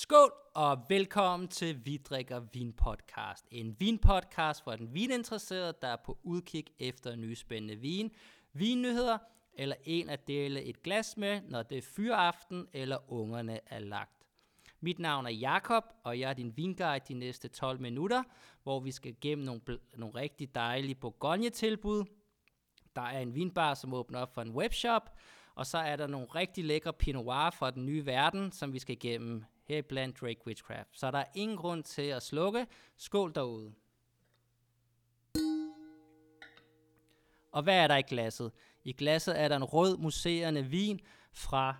Skål og velkommen til Vi drikker vin podcast. En vinpodcast for den vininteresserede, der er på udkig efter nye spændende vin, vinnyheder eller en at dele et glas med, når det er fyraften eller ungerne er lagt. Mit navn er Jakob, og jeg er din vinguide de næste 12 minutter, hvor vi skal gennem nogle, nogle rigtig dejlige Bourgogne-tilbud. Der er en vinbar, som åbner op for en webshop, og så er der nogle rigtig lækre Pinot Noir fra den nye verden, som vi skal igennem heriblandt Drake Witchcraft. Så der er ingen grund til at slukke. Skål derude. Og hvad er der i glasset? I glasset er der en rød muserende vin fra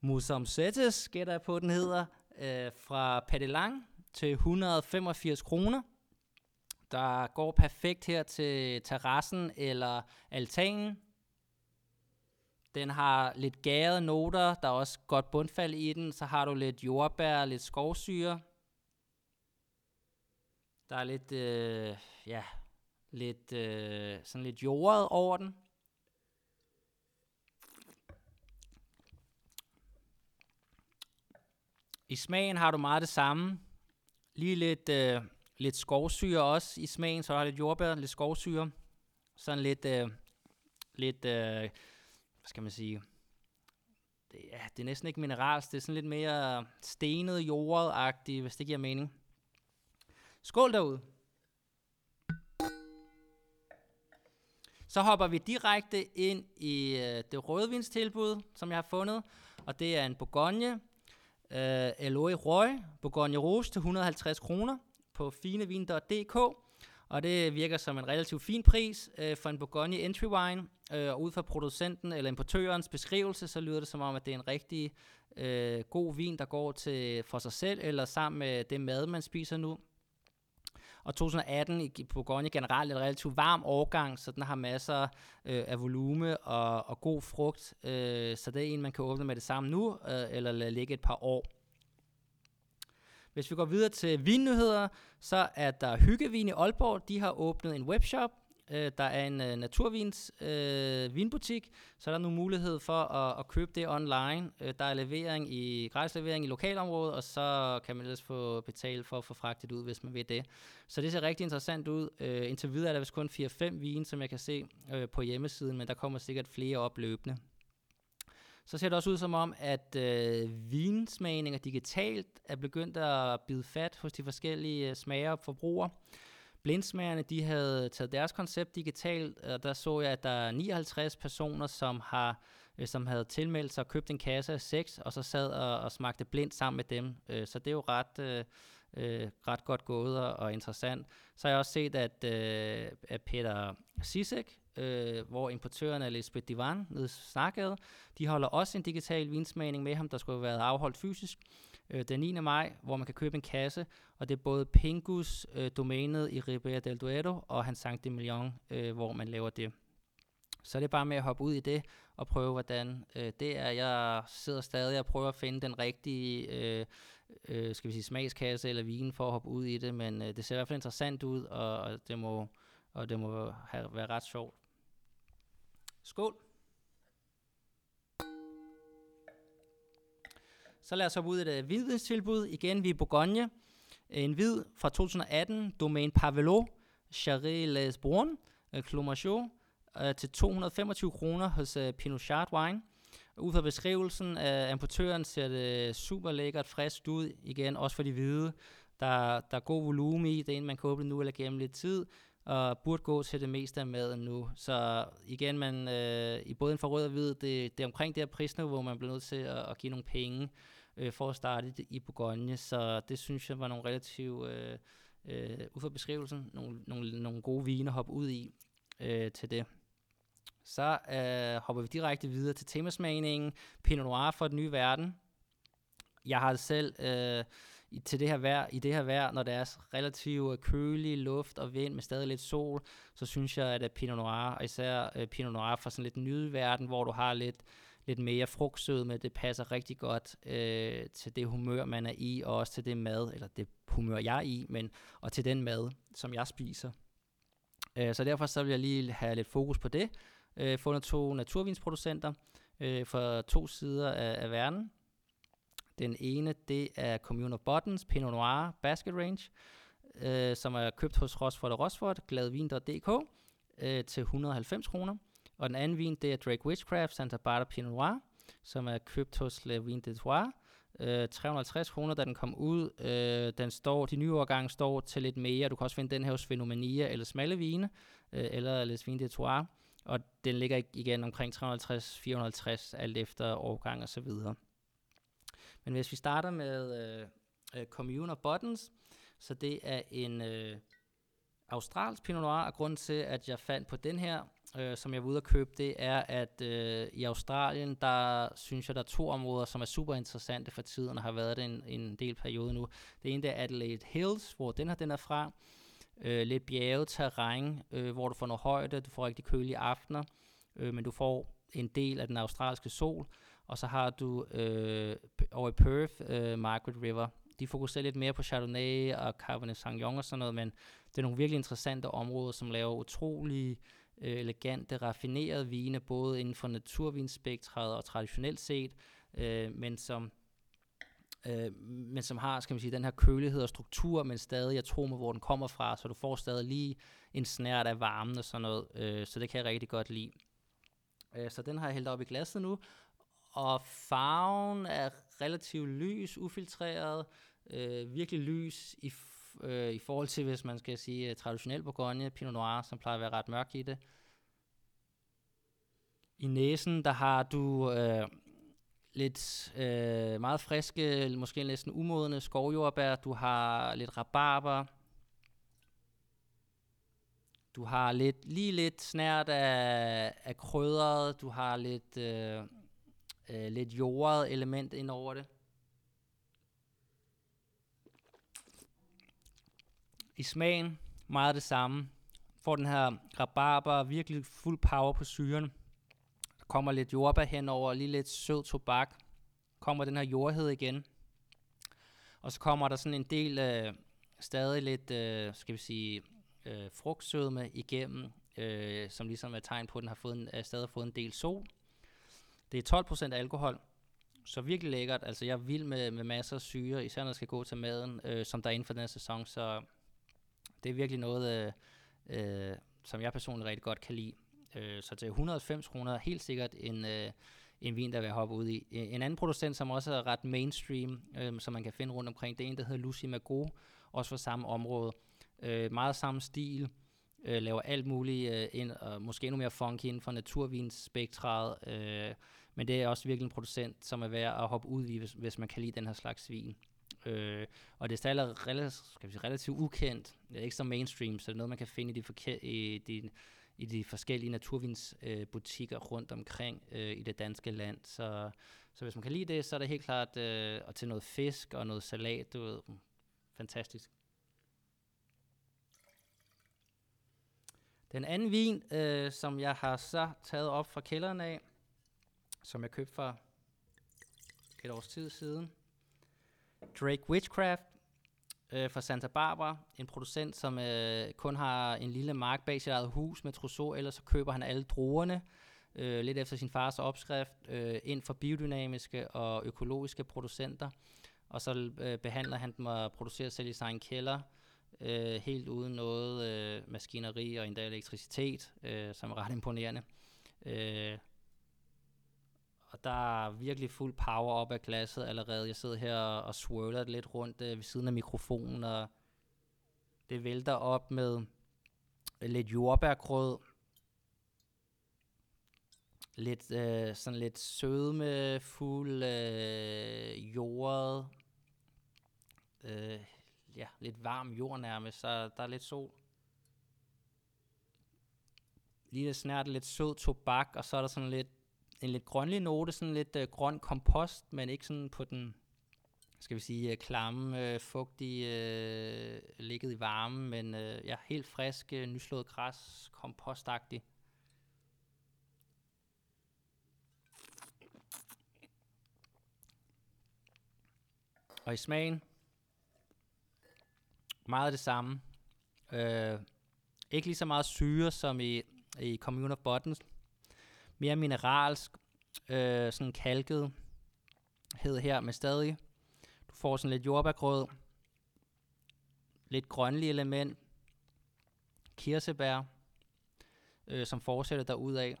Musum Settes, gætter jeg på, den hedder, øh, fra Padelang til 185 kroner. Der går perfekt her til terrassen eller altanen. Den har lidt gærede noter, der er også godt bundfald i den. Så har du lidt jordbær, lidt skovsyre. Der er lidt, øh, ja, lidt, øh, sådan lidt jordet over den. I smagen har du meget det samme. Lige lidt, øh, lidt skovsyre også i smagen, så har du lidt jordbær, lidt skovsyre. Sådan lidt, øh, lidt øh, hvad skal man sige, det, ja, det er næsten ikke mineralsk, det er sådan lidt mere stenet, jordet hvis det giver mening. Skål derude! Så hopper vi direkte ind i øh, det rødvinstilbud, som jeg har fundet, og det er en Bourgogne øh, Eloy Roy Bourgogne Rouge til 150 kroner på finevin.dk. Og det virker som en relativt fin pris øh, for en Bourgogne Entry Wine. Øh, og ud fra producenten eller importørens beskrivelse, så lyder det som om, at det er en rigtig øh, god vin, der går til for sig selv, eller sammen med det mad, man spiser nu. Og 2018 i Bourgogne generelt er en relativt varm årgang, så den har masser øh, af volume og, og god frugt. Øh, så det er en, man kan åbne med det samme nu, øh, eller lade ligge et par år. Hvis vi går videre til vinnyheder, så er der Hyggevin i Aalborg. De har åbnet en webshop, Øh, der er en øh, naturvins øh, vinbutik, så er der nu mulighed for at, at købe det online. Øh, der er levering i gratis levering i lokalområdet, og så kan man ellers få betalt for at få fragtet ud, hvis man vil det. Så det ser rigtig interessant ud. Øh, indtil videre er der vist kun 4-5 vin, som jeg kan se øh, på hjemmesiden, men der kommer sikkert flere op løbende. Så ser det også ud som om, at øh, vinsmagninger digitalt er begyndt at bide fat hos de forskellige øh, smager og forbrugere. Blindsmagerne, de havde taget deres koncept digitalt, og der så jeg, at der er 59 personer, som har øh, som havde tilmeldt sig og købt en kasse af seks, og så sad og, og smagte blindt sammen med dem. Øh, så det er jo ret, øh, øh, ret godt gået og, og interessant. Så har jeg også set, at, øh, at Peter Sisek, øh, hvor importøren er Lisbeth Divan nede snakkede, de holder også en digital vinsmagning med ham, der skulle have været afholdt fysisk øh, den 9. maj, hvor man kan købe en kasse, og det er både Pingus øh, domænet i Ribera del Duero og hans Sankt Million, øh, hvor man laver det. Så det er bare med at hoppe ud i det og prøve, hvordan øh, det er. Jeg sidder stadig og prøver at finde den rigtige øh, øh, skal vi sige, smagskasse eller vin for at hoppe ud i det, men øh, det ser i hvert fald interessant ud, og, og det må, og det må have, være ret sjovt. Skål! Så lad os hoppe ud i et uh, hvidvinstilbud. Igen, vi er Bourgogne. En hvid fra 2018, Domaine Pavelo, Charret Les Brun, øh, Clomachot, øh, til 225 kroner hos øh, Pinochard Wine. Ud fra beskrivelsen af importøren ser det super lækkert, frisk ud. Igen, også for de hvide. Der, der er god volumen i. Det er en, man kan åbne nu eller gennem lidt tid og burde gå til det meste af maden nu. Så igen, man, øh, i både en for rød og hvid, det, det er omkring det her prisniveau, man bliver nødt til at, at give nogle penge øh, for at starte i Bourgogne. Så det synes jeg var nogle relativt, øh, øh, ud fra beskrivelsen, nogle, nogle, nogle gode vine at hoppe ud i øh, til det. Så øh, hopper vi direkte videre til temasmagningen. Pinot Noir for den nye verden. Jeg har selv øh, i, til det her vejr, i det her vejr, når det er relativt øh, kølig luft og vind med stadig lidt sol, så synes jeg, at øh, Pinot Noir, og især øh, Pinot Noir fra sådan lidt ny verden, hvor du har lidt, lidt mere frugtsød med, det passer rigtig godt øh, til det humør, man er i, og også til det mad, eller det humør, jeg er i, men og til den mad, som jeg spiser. Øh, så derfor så vil jeg lige have lidt fokus på det. Øh, fundet to naturvinsproducenter øh, fra to sider af, af verden, den ene, det er Commune of Buttons, Pinot Noir Basket Range, øh, som er købt hos Rosford og Rosford, gladvin.dk, øh, til 190 kroner. Og den anden vin, det er Drake Witchcraft Santa Barbara Pinot Noir, som er købt hos Le Vin de Trois, øh, 350 kroner, da den kom ud. Øh, den står, de nye årgange står til lidt mere. Du kan også finde den her hos Fenomania eller Smalle Vine, øh, eller Les Vin de Trois. Og den ligger igen omkring 350-450, alt efter årgang og så videre. Men hvis vi starter med øh, øh, Commune Buttons, så det er en øh, australsk Pinot Noir, og grunden til, at jeg fandt på den her, øh, som jeg var ude at købe, det er, at øh, i Australien, der synes jeg, der er to områder, som er super interessante for tiden, og har været det en, en del periode nu. Det ene det er Adelaide Hills, hvor den her den er fra. Øh, lidt bjerget terræn, øh, hvor du får noget højde, du får rigtig kølige aftener, øh, men du får en del af den australske sol. Og så har du øh, over i Perth, øh, Margaret River. De fokuserer lidt mere på Chardonnay og Cabernet Sauvignon og sådan noget, men det er nogle virkelig interessante områder, som laver utrolig øh, elegante, raffinerede vine, både inden for naturvinspektret og traditionelt set, øh, men som øh, men som har, skal man sige, den her kølighed og struktur, men stadig jeg tror med, hvor den kommer fra, så du får stadig lige en snært af varmen og sådan noget, øh, så det kan jeg rigtig godt lide. Øh, så den har jeg hældt op i glasset nu, og farven er relativt lys, ufiltreret, øh, virkelig lys i, øh, i forhold til, hvis man skal sige øh, traditionel Bourgogne, Pinot Noir, som plejer at være ret mørk i det. I næsen, der har du øh, lidt øh, meget friske, måske næsten umodne skovjordbær. Du har lidt rabarber. Du har lidt, lige lidt snært af, af krydret. Du har lidt, øh, øh, lidt jordet element ind over det. I smagen, meget det samme. Får den her rabarber, virkelig fuld power på syren. Der kommer lidt jordbær henover, lige lidt sød tobak. Kommer den her jordhed igen. Og så kommer der sådan en del, øh, stadig lidt, øh, skal vi sige, øh, frugtsødme igennem, øh, som ligesom er tegn på, at den har fået en, øh, stadig fået en del sol. Det er 12% alkohol, så virkelig lækkert. Altså jeg er vild med, med masser af syre, især når det skal gå til maden, øh, som der er inden for den her sæson. Så det er virkelig noget, øh, øh, som jeg personligt rigtig godt kan lide. Øh, så til 190 kroner helt sikkert en, øh, en vin, der vil hoppe ud i. En anden producent, som også er ret mainstream, øh, som man kan finde rundt omkring, det er en, der hedder Lucy Mago, også fra samme område. Øh, meget samme stil, øh, laver alt muligt øh, ind, og måske endnu mere funky inden for naturvinsspektret, øh, men det er også virkelig en producent, som er værd at hoppe ud i, hvis, hvis man kan lide den her slags vin. Øh, og det er stadig relativt, skal vi sige, relativt ukendt. Det er ikke så mainstream, så det er noget, man kan finde i de, forke- i de, i de forskellige naturvinsbutikker øh, rundt omkring øh, i det danske land. Så, så hvis man kan lide det, så er det helt klart øh, at til noget fisk og noget salat, du ved, mm, fantastisk. Den anden vin, øh, som jeg har så taget op fra kælderen af, som jeg købte for et års tid siden, Drake Witchcraft øh, fra Santa Barbara, en producent, som øh, kun har en lille mark bag sit eget hus med Trousseau, ellers så køber han alle druerne, øh, lidt efter sin fars opskrift, øh, ind for biodynamiske og økologiske producenter, og så øh, behandler han dem og producerer selv i sin kælder, øh, helt uden noget øh, maskineri og endda elektricitet, øh, som er ret imponerende. Øh, der er virkelig fuld power op af glasset allerede. Jeg sidder her og, swirler swirler lidt rundt øh, ved siden af mikrofonen, og det vælter op med lidt jordbærgrød, lidt øh, sådan lidt sødme, fuld øh, jordet, øh, ja, lidt varm jord nærmest, så der er lidt sol. Lige snært lidt sød tobak, og så er der sådan lidt en lidt grønlig note, sådan lidt øh, grøn kompost, men ikke sådan på den, skal vi sige, øh, klamme, øh, fugtige, øh, ligget i varme, men øh, ja, helt frisk, øh, nyslået græs, kompostagtig. Og i smagen, meget det samme. Øh, ikke lige så meget syre som i, i Commune of Buttons, mere mineralsk, øh, sådan kalket hed her, med stadig Du får sådan lidt jordbærgrød, lidt grønlige element, kirsebær, øh, som fortsætter derudad.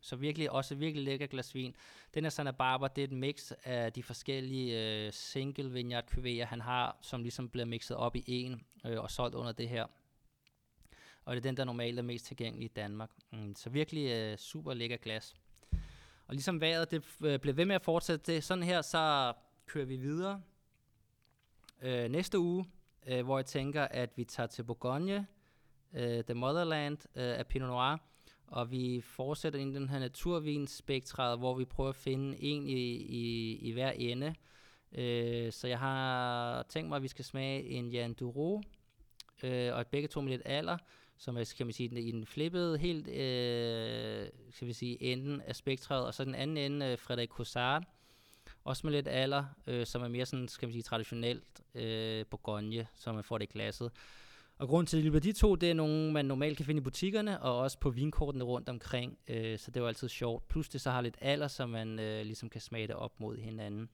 Så virkelig også virkelig lækker glas vin. Den her Santa Barbara, det er et mix af de forskellige øh, single vineyard cuvée, han har, som ligesom bliver mixet op i en øh, og solgt under det her. Og det er den, der normalt er mest tilgængelig i Danmark. Mm, så virkelig øh, super lækker glas. Og ligesom vejret, det øh, bliver ved med at fortsætte det. Sådan her, så kører vi videre øh, næste uge, øh, hvor jeg tænker, at vi tager til Bourgogne, øh, The Motherland øh, af Pinot Noir, og vi fortsætter ind i den her naturvinspektret, hvor vi prøver at finde en i, i, i hver ende. Øh, så jeg har tænkt mig, at vi skal smage en Jan Duro, øh, og begge to med lidt alder, som er, skal man sige, i den flippede helt, øh, skal vi sige, enden af spektret, og så den anden ende, øh, Frederik Cossard, også med lidt alder, øh, som er mere sådan, skal man sige, traditionelt øh, Bourgogne, som man får det glasset. Og grunden til, at de to, det er nogle, man normalt kan finde i butikkerne, og også på vinkortene rundt omkring, øh, så det var altid sjovt. Plus det så har lidt alder, så man øh, ligesom kan smage det op mod hinanden.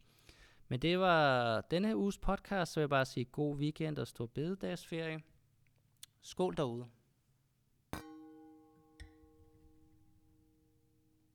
Men det var denne her uges podcast, så vil jeg bare sige god weekend og stor bededagsferie. Skål derude.